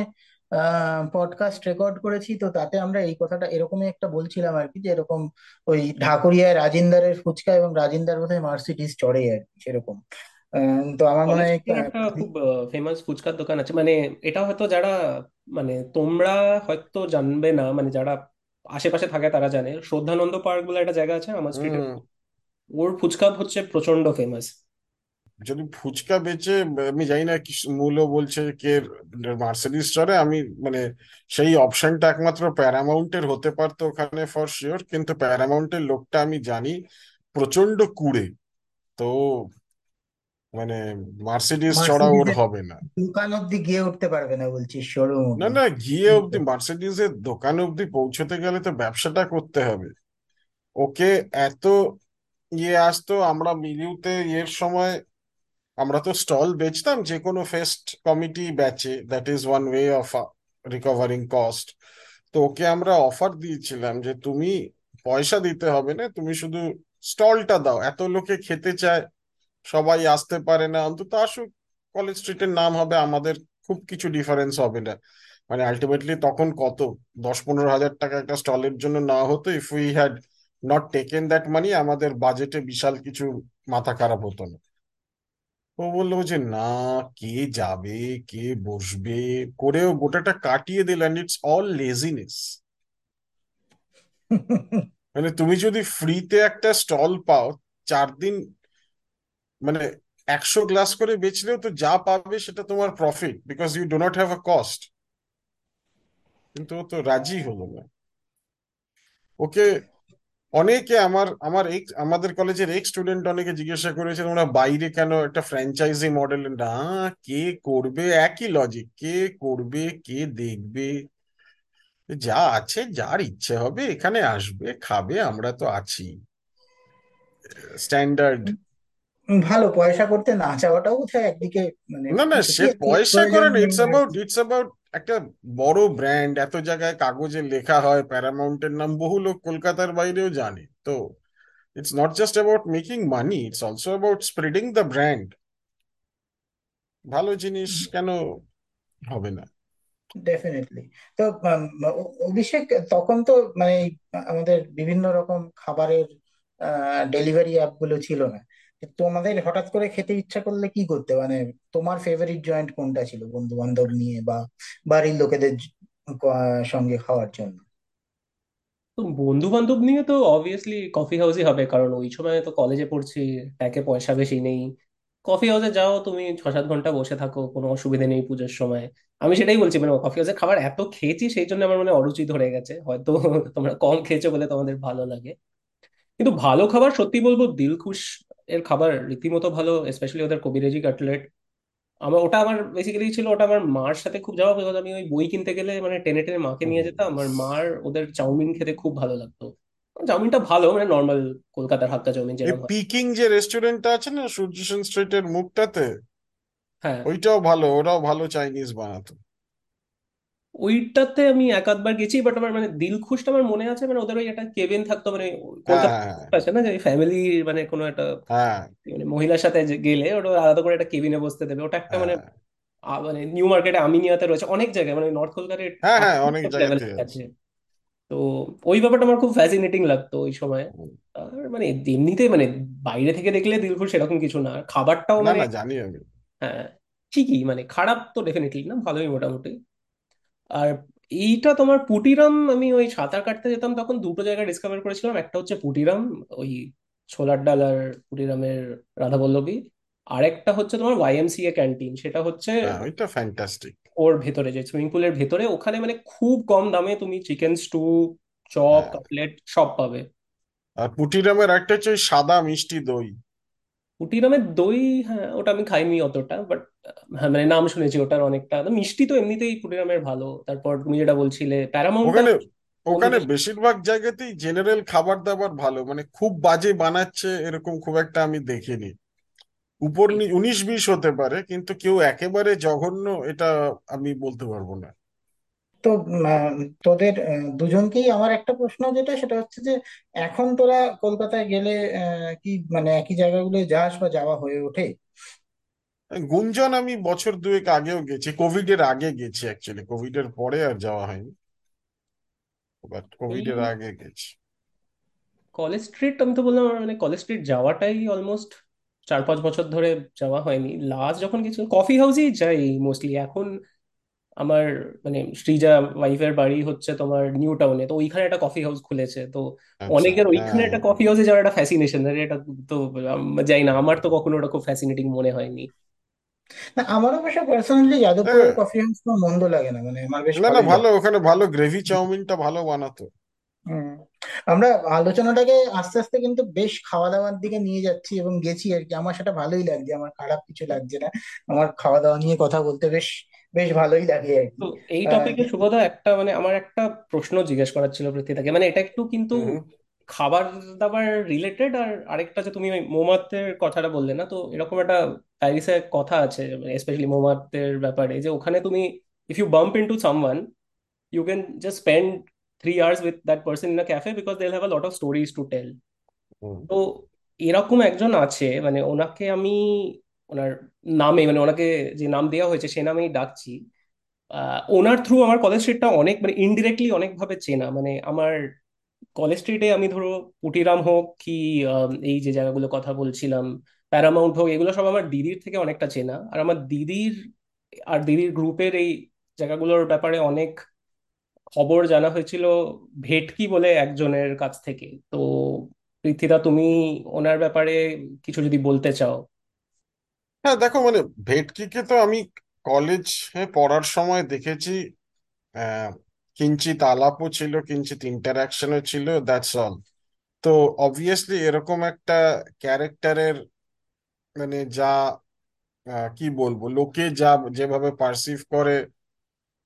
S1: পডকাস্ট রেকর্ড করেছি, তো তাতে আমরা এই কথাটা এরকমই একটা বলছিলাম আর কি, যে এরকম ওই ঢাকুরিয়ায় রাজিন্দারের ফুচকা এবং রাজিন্দার বোধহয় মার্সিডিজ চড়ে আর কি, সেরকম। আহ, তো আমার মনে
S2: কলেজ
S1: হয়
S2: স্ট্রিটের একটা খুব ফেমাস ফুচকার দোকান আছে। মানে এটা হয়তো যারা মানে তোমরা হয়তো জানবে না মানে যারা আশেপাশে থাকে তারা জানে। শ্রদ্ধানন্দ পার্ক বলে একটা জায়গা আছে আমার স্ট্রিটের
S3: হুম।
S2: ওর ফুচকা হচ্ছে প্রচণ্ড ফেমাস
S3: যদি ফুচকা বেচে আমি জানি না কি মূল্য বলছে কে মার্সিডিজ চড়ে আমি মানে সেই অপশনটা একমাত্র প্যারামাউন্টের হতে পারতো ওখানে ফর শিওর কিন্তু প্যারামাউন্টের লোকটা আমি জানি প্রচণ্ড কুড়ে। তো মানে মার্সিডিজ চড়া ওর হবে না।
S1: দোকান অব্দি গিয়ে উঠতে পারবে না বলছি শোরুম
S3: না
S1: অব্দি
S3: না গিয়ে অব্দি মার্সিডিজের দোকান অব্দি পৌঁছতে গেলে তো ব্যবসাটা করতে হবে। ওকে এত ইয়ে আসতো আমরা মিলিউতে ইয়ের সময় আমরা তো স্টল বেচতাম যে কোনো ফেস্ট কমিটি ব্যাচে that is one way of recovering cost তো ওকে আমরা অফার দিয়েছিলাম যে তুমি পয়সা দিতে হবে না তুমি শুধু স্টলটা দাও। এত লোকে খেতে চায় সবাই আসতে পারে না অন্তত আসুক। কলেজ স্ট্রিটের নাম হবে আমাদের খুব কিছু ডিফারেন্স হবে না। মানে আলটিমেটলি তখন কত? দশ পনেরো হাজার টাকা একটা স্টলের জন্য নেওয়া হতো if we had not taken that money আমাদের বাজেটে বিশাল কিছু মাথা খারাপ হতো না। ও বলল যে না কে যাবে? কে বসবে? করেও গোটাটা কাটিয়ে দিলেন ইটস অল লেজিনেস মানে তুমি যদি ফ্রিতে একটা স্টল পাও চার দিন মানে একশো গ্লাস করে বেচলেও তো যা পাবে সেটা তোমার profit because you do not have a cost কিন্তু ও তো রাজি হলো না। ওকে, অনেকে আমার আমার এক আমাদের কলেজের এক স্টুডেন্ট অনেকে জিজ্ঞাসা করেছে তোমরা বাইরে কেন একটা ফ্র্যাঞ্চাইজি মডেল না, কে করবে? একই লজিক কে করবে, কে দেখবে? যা আছে, যার ইচ্ছে হবে, এখানে আসবে, খাবে, আমরা তো আছি। স্ট্যান্ডার্ড
S1: ভালো পয়সা করতে না চাওয়াটাও বোধহয় একদিকে মানে
S3: না না সে পয়সা করে না ইটস অ্যাবাউট ইটস অ্যাবাউট একটা বড় ব্র্যান্ড এত জায়গায় কাগজে লেখা হয় প্যারামাউন্টের নাম বহু লোক কলকাতার বাইরেও জানে। তো it's not just about making money it's also about spreading the brand ভালো জিনিস কেন হবে না?
S1: ডেফিনেটলি তো অভিষেক তখন তো মানে আমাদের বিভিন্ন রকম খাবারের ডেলিভারি অ্যাপগুলো ছিল না। তোমাদের হঠাৎ করে খেতে ইচ্ছা করলে কি করতে? মানে তোমার ফেভারিট জয়েন্ট কোনটা ছিল বন্ধু বান্ধব নিয়ে বা বাড়ির লোকেদের সঙ্গে খাওয়ার জন্য?
S2: তো বন্ধু বান্ধব নিয়ে তো অবভিয়াসলি কফি হাউসই হবে, কারণ ওই সময় তো কলেজে পড়ছি ট্যাকে পয়সা বেশি নেই। কফি হাউসে যাও, তুমি ছ সাত ঘণ্টা বসে থাকো, কোনো অসুবিধা নেই পুজোর সময়। আমি সেটাই বলছি মানে কফি হাউসে খাবার এত খেয়েছি, সেই জন্য আমার মানে অরুচি ধরে গেছে। হয়তো তোমরা কম খেয়েছো বলে তোমাদের ভালো লাগে। কিন্তু ভালো খাবার সত্যি বলব দিলখুশ এর খাবার রীতিমতো ভালো স্পেশালি ওদের কবিরাজি কাটলেট। আমার ওটা আমার বেসিক্যালি ছিল ওটা আমার মার সাথে খুব যাওয়া বিকজ আমি ওই বই কিনতে গেলে মানে টেনে টেনে মাকে নিয়ে যেতাম। আমার মার ওদের চাউমিন খেতে খুব ভালো লাগতো। চাউমিনটা ভালো মানে নর্মাল কলকাতার হাক্কা চাউমিন যেরকম হয়।
S3: পিকিং যে রেস্টুরেন্টটা আছে না সূর্য সেন স্ট্রিটের মুখটাতে
S2: হ্যাঁ।
S3: ওইটাও ভালো ওরাও ভালো চাইনিজ বানাতো।
S2: ওইটাতে আমি এক আধবার গেছি বাট আমার মানে দিলখুশটা আমার মনে আছে মানে ওদের ওই একটা কেবিন থাকতো মানে কলকাতা
S3: হ্যাঁ।
S2: আছে না যে ফ্যামিলি মানে কোনো একটা
S3: হ্যাঁ।
S2: মানে মহিলার সাথে গেলে ওটা আলাদা করে একটা কেবিনে বসতে দেবে ওটা একটা মানে
S3: হ্যাঁ।
S2: মানে নিউ মার্কেটে আমিনিয়াতে রয়েছে অনেক জায়গায় মানে নর্থ কলকাতার
S3: হ্যাঁ হ্যাঁ অনেক জায়গাতে আছে।
S2: তো ওই ব্যাপারটা আমার খুব ফ্যাসিনেটিং লাগতো ওই সময়। আর মানে এমনিতে মানে বাইরে থেকে দেখলে দিলখুশ সেরকম কিছু না খাবারটাও
S3: না
S2: মানে
S3: না জানি আমি।
S2: হ্যাঁ ঠিকই মানে খারাপ তো ডেফিনেটলি না ভালোই মোটামুটি। আর এইটা তোমার পুটিরাম আমি ওই সাঁতার কাটতে যেতাম তখন দুটো জায়গা ডিসকভার করেছিলাম। একটা হচ্ছে পুটিরাম ওই ছোলার ডাল আর পুটিরামের রাধাবল্লভী। আরেকটা হচ্ছে তোমার ওয়াইএমসিএ ক্যান্টিন সেটা হচ্ছে
S3: হ্যাঁ ওইটা ফ্যান্টাস্টিক
S2: ওর ভেতরে যে সুইমিং পুলের ভেতরে। ওখানে মানে খুব কম দামে তুমি চিকেন স্টু চপ কাটলেট সব পাবে।
S3: আর পুটিরামের একটা হচ্ছে সাদা মিষ্টি দই।
S2: কুটিরামের দই হ্যাঁ ওটা আমি খাইনি অতটা বাট হ্যাঁ মানে নাম শুনেছি ওটার অনেকটা। মিষ্টি তো এমনিতেই কুটিরামের ভালো। তারপর তুমি যেটা বলছিলে প্যারামাউন্টটা
S3: ওখানে ওখানে বেশিরভাগ জায়গাতেই জেনারেল খাবার দাবার ভালো। মানে খুব বাজে বানাচ্ছে এরকম খুব একটা আমি দেখিনি। উপর উনিশ বিশ হতে পারে কিন্তু কেউ একেবারে জঘন্য এটা আমি বলতে পারব না।
S1: তো তোদের আহ, দুজনকেই আমার একটা প্রশ্ন যেটা সেটা হচ্ছে যে এখন তোরা কলকাতায় গেলে আহ, কি মানে একই জায়গাগুলো যাস বা যাওয়া হয়ে ওঠে?
S3: গুঞ্জন আমি বছর দুয়েক আগেও গেছি কোভিড এর আগে গেছি অ্যাকচুয়ালি কোভিড এর পরে আর যাওয়া হয়নি। বাট কোভিড এর আগে গেছি।
S2: কলেজ স্ট্রিট আমি তো বললাম মানে কলেজ স্ট্রিট যাওয়াটাই অলমোস্ট চার পাঁচ বছর ধরে যাওয়া হয়নি। লাস্ট যখন কিছু কফি হাউসেই যাই মোস্টলি এখন আমার মানে শ্রীজা ওয়াইফের বাড়ি হচ্ছে তোমার নিউ টাউনে তো ওইখানে একটা কফি হাউস খুলেছে। তো
S3: আচ্ছা
S2: অনেকের ওইখানে
S3: হ্যাঁ
S2: একটা কফি হাউসে যাওয়ার একটা ফ্যাসিনেশন এটা তো যাই না আমার তো কখনো ওটা খুব ফ্যাসিনেটিং মনে হয়নি।
S1: না আমারও অবশ্য পার্সোনালি যাদবপুরের
S3: হ্যাঁ,
S1: কফি হাউস তো মন্দ লাগে না মানে আমার বেশ
S3: না না
S1: ভালোই
S3: ভালো
S1: লাগে।
S3: ওখানে ভালো গ্রেভি চাউমিনটা ভালো বানাতো।
S1: হুম। আমরা আলোচনাটাকে আস্তে আস্তে কিন্তু বেশ খাওয়া দাওয়ার দিকে নিয়ে যাচ্ছি এবং গেছি আর কি। আমার সেটা ভালোই লাগছে আমার খারাপ কিছু লাগছে না। আমার খাওয়া দাওয়া নিয়ে কথা বলতে বেশ বেশ ভালোই লাগে। আর কি
S2: তো এই টপিকে শুভদা একটা মানে আমার একটা প্রশ্ন জিজ্ঞেস করার ছিল পৃথ্বীটাকে মানে এটা একটু কিন্তু খাবার দাবার রিলেটেড আর আরেকটা যে তুমি ওই মোমাতের কথাটা বললে না তো এরকম একটা প্যারিসে কথা আছে স্পেশালি মোমাতের ব্যাপারে যে ওখানে তুমি if you bump into someone you can just spend three hours with that person in a cafe because they'll have a lot of stories to tell.
S3: Hmm.
S2: তো এরকম একজন আছে মানে ওনাকে আমি ওনার নামে মানে ওনাকে যে নাম দেওয়া হয়েছে সে নামেই ডাকছি। ওনার থ্রু আমার কলেজ স্ট্রিটটা অনেক মানে ইনডিরেক্টলি অনেকভাবে চেনা। মানে আমার কলেজ স্ট্রিটে আমি ধরো পুটিরাম হোক কি এই যে জায়গাগুলো কথা বলছিলাম প্যারামাউন্ট হোক, এগুলো সব আমার দিদির থেকে অনেকটা চেনা। আর আমার দিদির, আর দিদির গ্রুপের এই জায়গাগুলোর ব্যাপারে অনেক খবর জানা হয়েছিল ভেটকি বলে একজনের কাছ থেকে। তো পৃথ্বীদা তুমি ওনার ব্যাপারে কিছু যদি বলতে চাও।
S3: হ্যাঁ দেখো মানে ভেটকিকে তো আমি কলেজে পড়ার সময় দেখেছি আহ কিঞ্চিত আলাপও ছিল কিঞ্চিত ইন্টারাকশনও ছিল দ্যাটস অল তো অবভিয়াসলি এরকম একটা ক্যারেক্টারের মানে যা আহ, কি বলব লোকে যা যেভাবে পারসিভ করে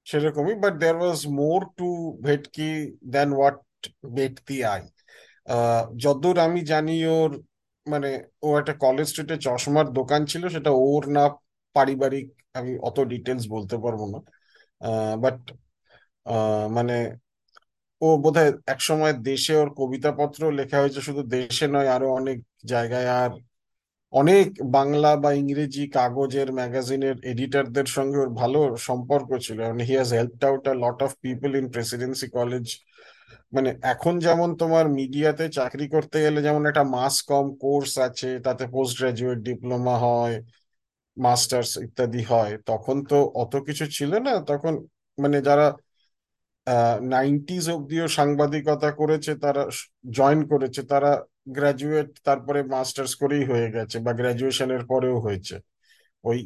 S3: সেরকমই but there was more to ভেটকি দেন হোয়াট দি আই। যতদূর আমি জানি ওর মানে ও একটা কলেজ স্ট্রিটে চশমার দোকান ছিল, সেটা ওর না পারিবারিক আমি অত ডিটেলস বলতে পারব না। বাট মানে ও বোধহয় একসময় দেশে ওর কবিতাপত্র লেখা হয়েছে, শুধু দেশে নয়, আরও অনেক জায়গায়। আর অনেক বাংলা বা ইংরেজি কাগজের ম্যাগাজিনের এডিটরদের সঙ্গে ওর ভালো সম্পর্ক ছিল। He has helped out a lot of people in Presidency College মানে এখন যেমন তোমার মিডিয়াতে চাকরি করতে গেলে যেমন একটা মাস কম কোর্স আছে, তাতে পোস্ট গ্রাজুয়েট ডিপ্লোমা হয় মাস্টার্স ইত্যাদি হয়, তখন তো অত কিছু ছিল না। তখন মানে যারা নাইনটিজ অব্দিও সাংবাদিকতা করেছে, তারা জয়েন করেছে, তারা গ্রাজুয়েট তারপরে মাস্টার্স করেই হয়ে গেছে বা গ্রাজুয়েশনের পরেও হয়েছে। ওই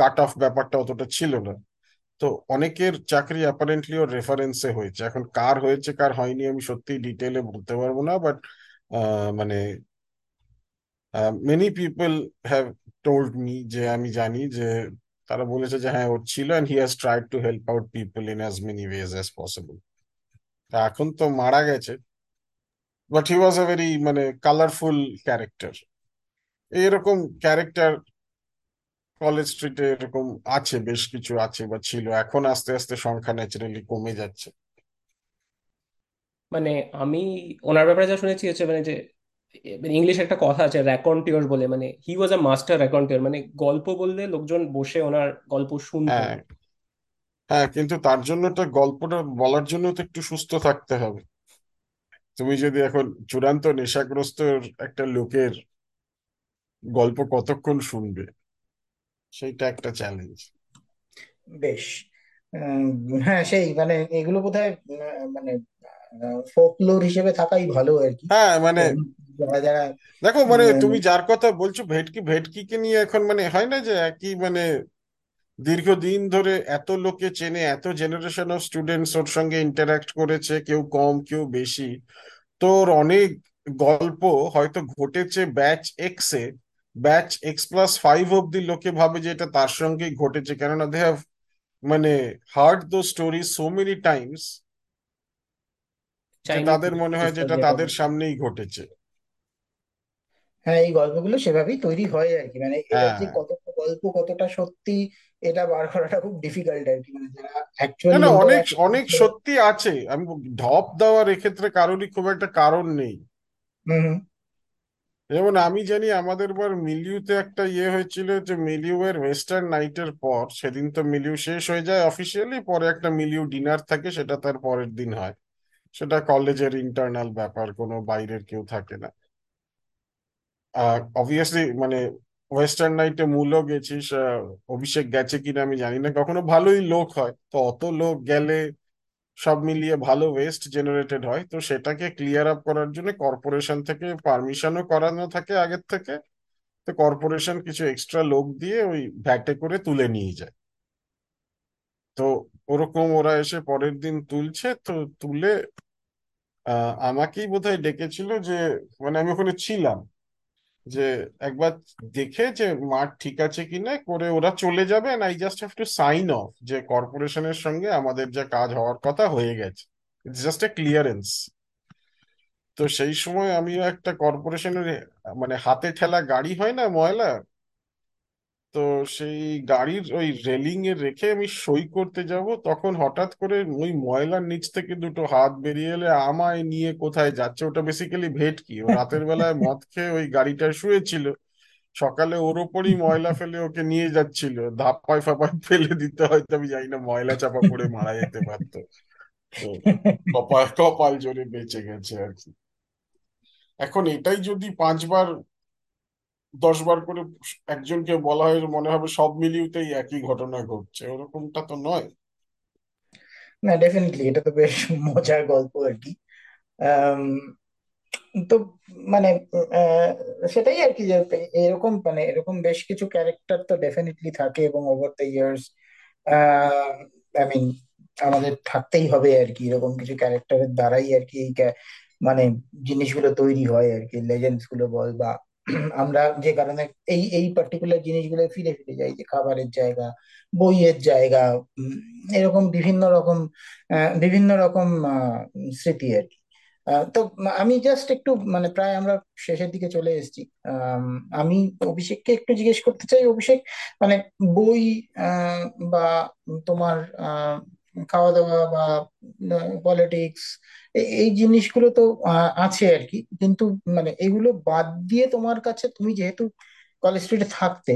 S3: কাট অফ ব্যাপারটা অতটা ছিল না। তো অনেকের চাকরি অ্যাপারেন্টলি ওর রেফারেন্সে হয়েছে। এখন কার হয়েছে, কার হয়নি আমি সত্যি ডিটেলে বলতে পারব না বাট মানে many people have told me যে, আমি জানি যে, তারা বলেছে যে হ্যাঁ ওর ছিল and he has tried to help out people in as many ways as possible তা এখন তো মারা গেছে but he was a very মানে কালারফুল ক্যারেক্টার এরকম ক্যারেক্টার কলেজ স্ট্রিটে এরকম আছে বেশ কিছু আছে বা ছিল। এখন আস্তে আস্তে সংখ্যা ন্যাচারালি কমে যাচ্ছে।
S2: মানে আমি ওনার ব্যাপারে যা শুনেছি হচ্ছে মানে যে ইংলিশ একটা কথা আছে র্যাকন্টিওর বলে মানে হি ওয়াজ আ মাস্টার র্যাকন্টিওর মানে গল্প বললে লোকজন বসে ওনার গল্প শুনতো।
S3: হ্যাঁ। হ্যাঁ কিন্তু তার জন্য তো গল্পটা বলার জন্য তো একটু সুস্থ থাকতে হবে। তুমি যদি এখন চূড়ান্ত নেশাগ্রস্ত একটা লোকের গল্প কতক্ষণ শুনবে? সেইটা একটা চ্যালেঞ্জ
S1: বেশ। হ্যাঁ সেই মানে এগুলো বোধহয় মানে ফোকলোর হিসেবে থাকাই ভালো আর কি।
S3: হ্যাঁ মানে
S1: যারা যারা
S3: দেখো মানে তুমি যার কথা বলছো ভেটকি ভেটকিকে নিয়ে এখন মানে হয় না যে একই মানে দীর্ঘদিন ধরে এত লোকে চেনে এত জেনারেশন অফ স্টুডেন্টস ওর সঙ্গে ইন্টারাক্ট করেছে কেউ কম কেউ বেশি। তোর অনেক গল্প হয়তো ঘটেছে ব্যাচ এক্স এ ব্যাচ এক্স প্লাস ফাইভ অব্দি লোকে ভাবে যে এটা তার সঙ্গেই ঘটেছে কেননা দে হ্যাভ মানে heard though story so many times তাদের মনে হয় যে এটা
S2: যেটা
S3: তাদের সামনেই ঘটেছে।
S1: হ্যাঁ এই গল্পগুলো সেভাবেই তৈরি হয় আর কি। মানে
S3: হ্যাঁ
S1: যে কতটা গল্প কতটা সত্যি এটা বার করাটা খুব ডিফিকাল্ট আর কি। মানে যারা
S3: না
S1: অ্যাকচুয়ালি
S3: না অনেক অনেক সত্যি আছে। আমি ঢপ দেওয়ার এক্ষেত্রে কারোরই খুব একটা কারণ নেই।
S1: হুম।
S3: যেমন আমি জানি আমাদের বার মিলিউতে একটা ইয়ে হয়েছিল যে মিলিউ এর ওয়েস্টার্ন নাইটের পর, সেদিন তো মিলিউ শেষ হয়ে যায় অফিসিয়ালি পরে একটা মিলিউ ডিনার থাকে, সেটা তার পরের দিন হয়। সেটা কলেজের ইন্টারনাল ব্যাপার, কোনো বাইরের কেউ থাকে না। আর অবভিয়াসলি মানে ওয়েস্টার্ন নাইটে মূলও গেছিস অভিষেক গেছে কিনা আমি জানি না, কখনো ভালোই লোক হয়। তো অত লোক গেলে সব মিলিয়ে ভালো ওয়েস্ট জেনারেটেড হয়, তো সেটাকে ক্লিয়ার আপ করার জন্য কর্পোরেশন থেকে পারমিশনও করানো থাকে আগের থেকে, তো কর্পোরেশন কিছু এক্সট্রা লোক দিয়ে ওই ভ্যাটে করে তুলে নিয়ে যায়। তো ওরকম ওরা এসে পরের দিন তুলছে, তো তুলে আমাকেই বোধহয় ডেকেছিল যে মানে আমি ওখানে ছিলাম। যে একবার দেখে যে মাঠ ঠিক আছে কিনা করে ওরা চলে যাবে I just have to sign off যে কর্পোরেশনের সঙ্গে আমাদের যে কাজ হওয়ার কথা হয়ে গেছে। ইটস জাস্ট এ ক্লিয়ারেন্স তো সেই সময় আমিও একটা কর্পোরেশনের মানে হাতে ঠেলা গাড়ি হয় না ময়লা তো সেই গাড়ির ওই রেলিং এ রেখে আমি সই করতে যাব। তখন হঠাৎ করে ওই ময়লার নিচ থেকে দুটো হাত বেরিয়ে এলে আমায় নিয়ে কোথায় যাচ্ছে? ওটা বেসিক্যালি ভেটকি ও রাতের বেলায় মদ খেয়ে ওই গাড়িটা শুয়েছিল। সকালে ওর ওপরই ময়লা ফেলে ওকে নিয়ে যাচ্ছিল। ধাপ্পায় ফাপায় ফেলে দিতে হয়তো আমি জানি না, ময়লা চাপা পড়ে মারা যেতে পারতো। কপাল কপাল জোরে বেঁচে গেছে আর কি। এখন এটাই যদি পাঁচবার দশ বার করে একজনকে বলা হয় মনে হবে সব মিলিয়েতেই একই ঘটনা ঘটছে, ওরকমটা তো নয়।
S1: না ডেফিনেটলি এটা তো বেশ মজার গল্প আর কি। তো মানে সেটাই আর কি যে এরকম মানে এরকম বেশ কিছু ক্যারেক্টার তো ডেফিনেটলি থাকে এবং over the years I mean আমাদের থাকতেই হবে আর কি। এরকম কিছু ক্যারেক্টারের দ্বারাই আর কি মানে জিনিসগুলো তৈরি হয় আর কি। লেজেন্ডসগুলো বল বা আমরা যে কারণে এই এই পার্টিকুলার জিনিসগুলো ফিরে ফিরে যাই যে খাবারের জায়গা বইয়ের জায়গা এরকম বিভিন্ন রকম বিভিন্ন রকম স্মৃতি আর কি। তো আমি জাস্ট একটু মানে প্রায় আমরা শেষের দিকে চলে এসেছি। আম, অভিষেককে একটু জিজ্ঞেস করতে চাই অভিষেক মানে বই বা তোমার খাওয়া দাওয়া বা পলিটিক্স এই জিনিসগুলো তো আছে আর কি। কিন্তু মানে এগুলো বাদ দিয়ে তোমার কাছে, তুমি যেহেতু কলেজ স্ট্রিটে থাকতে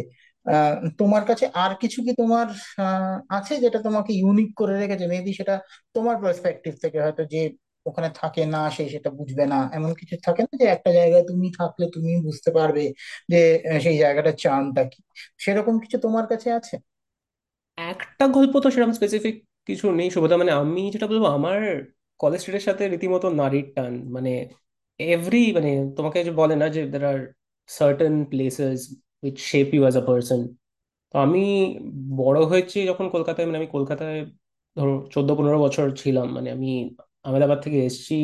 S1: তোমার কাছে আর কিছু কি তোমার আছে যেটা তোমাকে ইউনিক করে রেখেছে? মেবি সেটা তোমার পার্সপেক্টিভ থেকে হয়তো যে ওখানে থাকে না, সে সেটা বুঝবে না। এমন কিছু থাকে না যে একটা জায়গায় তুমি থাকলে তুমি বুঝতে পারবে যে সেই জায়গাটার চার্মটা কি? সেরকম কিছু তোমার কাছে আছে?
S2: একটা গল্প তো সেরকম স্পেসিফিক কিছু নেই সুভদ্রা মানে আমি যেটা বলব, আমার কলেজ স্ট্রিটের সাথে রীতিমতো নারীর টান। মানে এভরি মানে তোমাকে যে বলে না যে there are certain places which shape you as a person তো আমি বড় হয়েছি যখন কলকাতায় মানে আমি কলকাতায় ধরো চোদ্দ, পনেরো বছর ছিলাম। মানে আমি আহমেদাবাদ থেকে এসেছি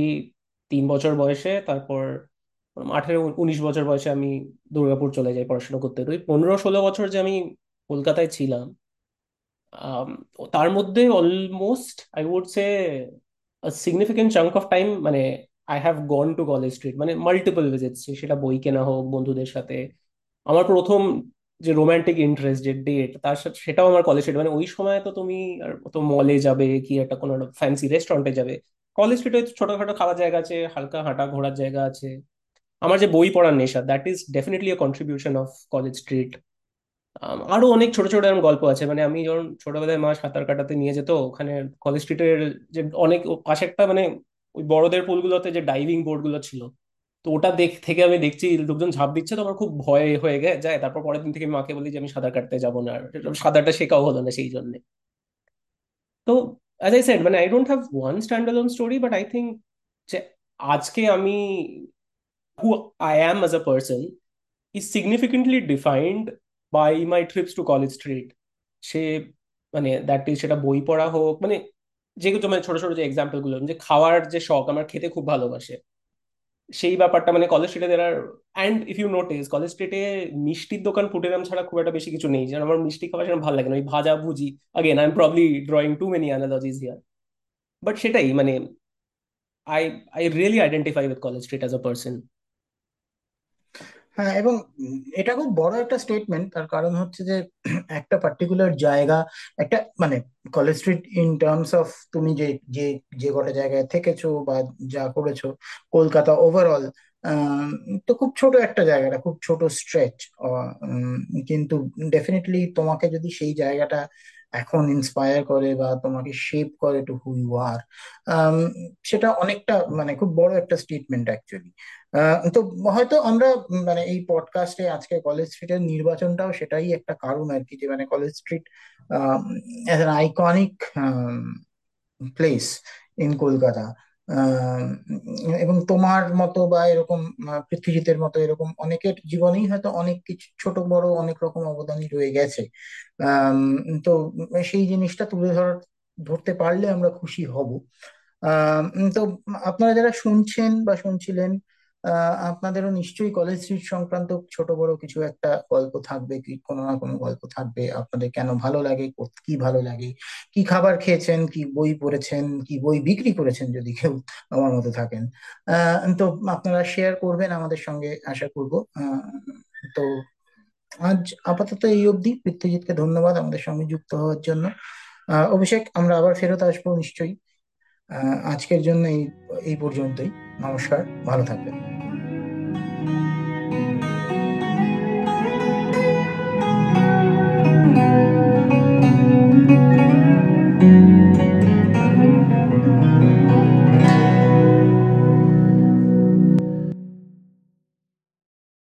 S2: তিন বছর বয়সে, তারপর আঠেরো, উনিশ বছর বয়সে আমি দুর্গাপুর চলে যাই পড়াশোনা করতে। তো ওই পনেরো, ষোলো বছর যে আমি কলকাতায় ছিলাম তার মধ্যে almost I would say significant chunk of time মানে I have gone to college street মানে মাল্টিপল ভিজিটস সেটা বই কেনা হোক, বন্ধুদের সাথে। আমার প্রথম যে রোমান্টিক ইন্টারেস্ট যে ডেট তার সাথে, সেটাও আমার কলেজ স্ট্রিট মানে ওই সময় তো তুমি, আর তো মলে যাবে, কি একটা কোনো ফ্যান্সি রেস্টুরেন্টে যাবে। কলেজ স্ট্রিটে ছোটখাটো খাওয়ার জায়গা আছে, হালকা হাঁটা ঘোরার জায়গা আছে। আমার যে বই পড়ার নেশা that is definitely a contribution of college street আরও অনেক ছোট ছোট এরকম গল্প আছে। মানে আমি যখন ছোটবেলায় মা সাঁতার কাটাতে নিয়ে যেত ওখানে কলেজ স্ট্রিটের যে অনেক পাশে একটা মানে ওই বড়দের পুলগুলোতে যে ডাইভিং বোর্ডগুলো ছিল তো ওটা দেখ থেকে আমি দেখছি লোকজন ঝাঁপ দিচ্ছে তো আমার খুব ভয় হয়ে গে- যায়। তারপর পরের দিন থেকে মাকে বলি যে আমি সাঁতার কাটতে যাব না। আর সাঁতারটা শেখাও হলো না সেই জন্য। তো অ্যাজ আই সেড মানে I don't have one standalone story but I think যে আজকে আমি who I am as a person is significantly defined by my trips to college street say মানে দ্যাট ইজ সেটা বই পড়া হোক মানে যেগুলো মানে ছোট ছোট যে এক্সাম্পলগুলো, যে খাওয়ার যে শখ আমার খেতে খুব ভালোবাসে। সেই ব্যাপারটা মানে কলেজ স্ট্রিটে there are and if you notice college স্ট্রিটে মিষ্টির দোকান ফুটেরাম ছাড়া খুব একটা বেশি কিছু নেই। যেন আমার মিষ্টি খাওয়া সেরকম ভালো লাগে না। ওই ভাজা ভুজি again I am probably drawing too many analogies here but সেটাই মানে I I really identify with college street as a person
S1: হ্যাঁ এবং এটা খুব বড় একটা স্টেটমেন্ট তার কারণ হচ্ছে যে একটা পার্টিকুলার জায়গা, একটা মানে college street in terms of তুমি যে যে যে কটা জায়গায় থেকেছো বা যা করেছ, কলকাতা ওভারঅল তো খুব ছোট একটা জায়গাটা, খুব ছোট স্ট্রেচ কিন্তু ডেফিনেটলি তোমাকে যদি সেই জায়গাটা এখন ইন্সপায়ার করে বা তোমাকে শেপ করে টু হু ইউ আর সেটা অনেকটা মানে খুব বড় একটা স্টেটমেন্ট অ্যাকচুয়ালি তো হয়তো আমরা মানে এই পডকাস্টে আজকে কলেজ স্ট্রিটের নির্বাচনটাও সেটাই একটা কারণ আর কি, যে মানে college street as an iconic place in Kolkata. এবং তোমার মতো বা এরকম পৃথ্বীজিতের মতো এরকম অনেকের জীবনেই হয়তো অনেক কিছু, ছোট, বড় অনেক রকম অবদানই রয়ে গেছে। তো সেই জিনিসটা তুলে ধর, ধরতে পারলে আমরা খুশি হব। তো আপনারা যারা শুনছেন বা শুনছিলেন আপনাদেরও নিশ্চয়ই কলেজ স্ট্রিট সংক্রান্ত ছোট বড় কিছু একটা গল্প থাকবে কি, কোনো না কোনো গল্প থাকবে। আপনাদের কেন ভালো লাগে কো- ভালো লাগে, কি খাবার খেয়েছেন, কি বই পড়েছেন, কি বই বিক্রি করেছেন যদি কেউ আমার মতো থাকেন। তো আপনারা শেয়ার করবেন আমাদের সঙ্গে, আশা করব। তো আজ আপাতত এই অবধি। পৃথ্বীজিৎকে ধন্যবাদ আমাদের সঙ্গে যুক্ত হওয়ার জন্য। অভিষেক, আমরা আবার ফেরত আসব নিশ্চয়ই। আজকের জন্য এই পর্যন্তই। নমস্কার ভালো থাকবেন।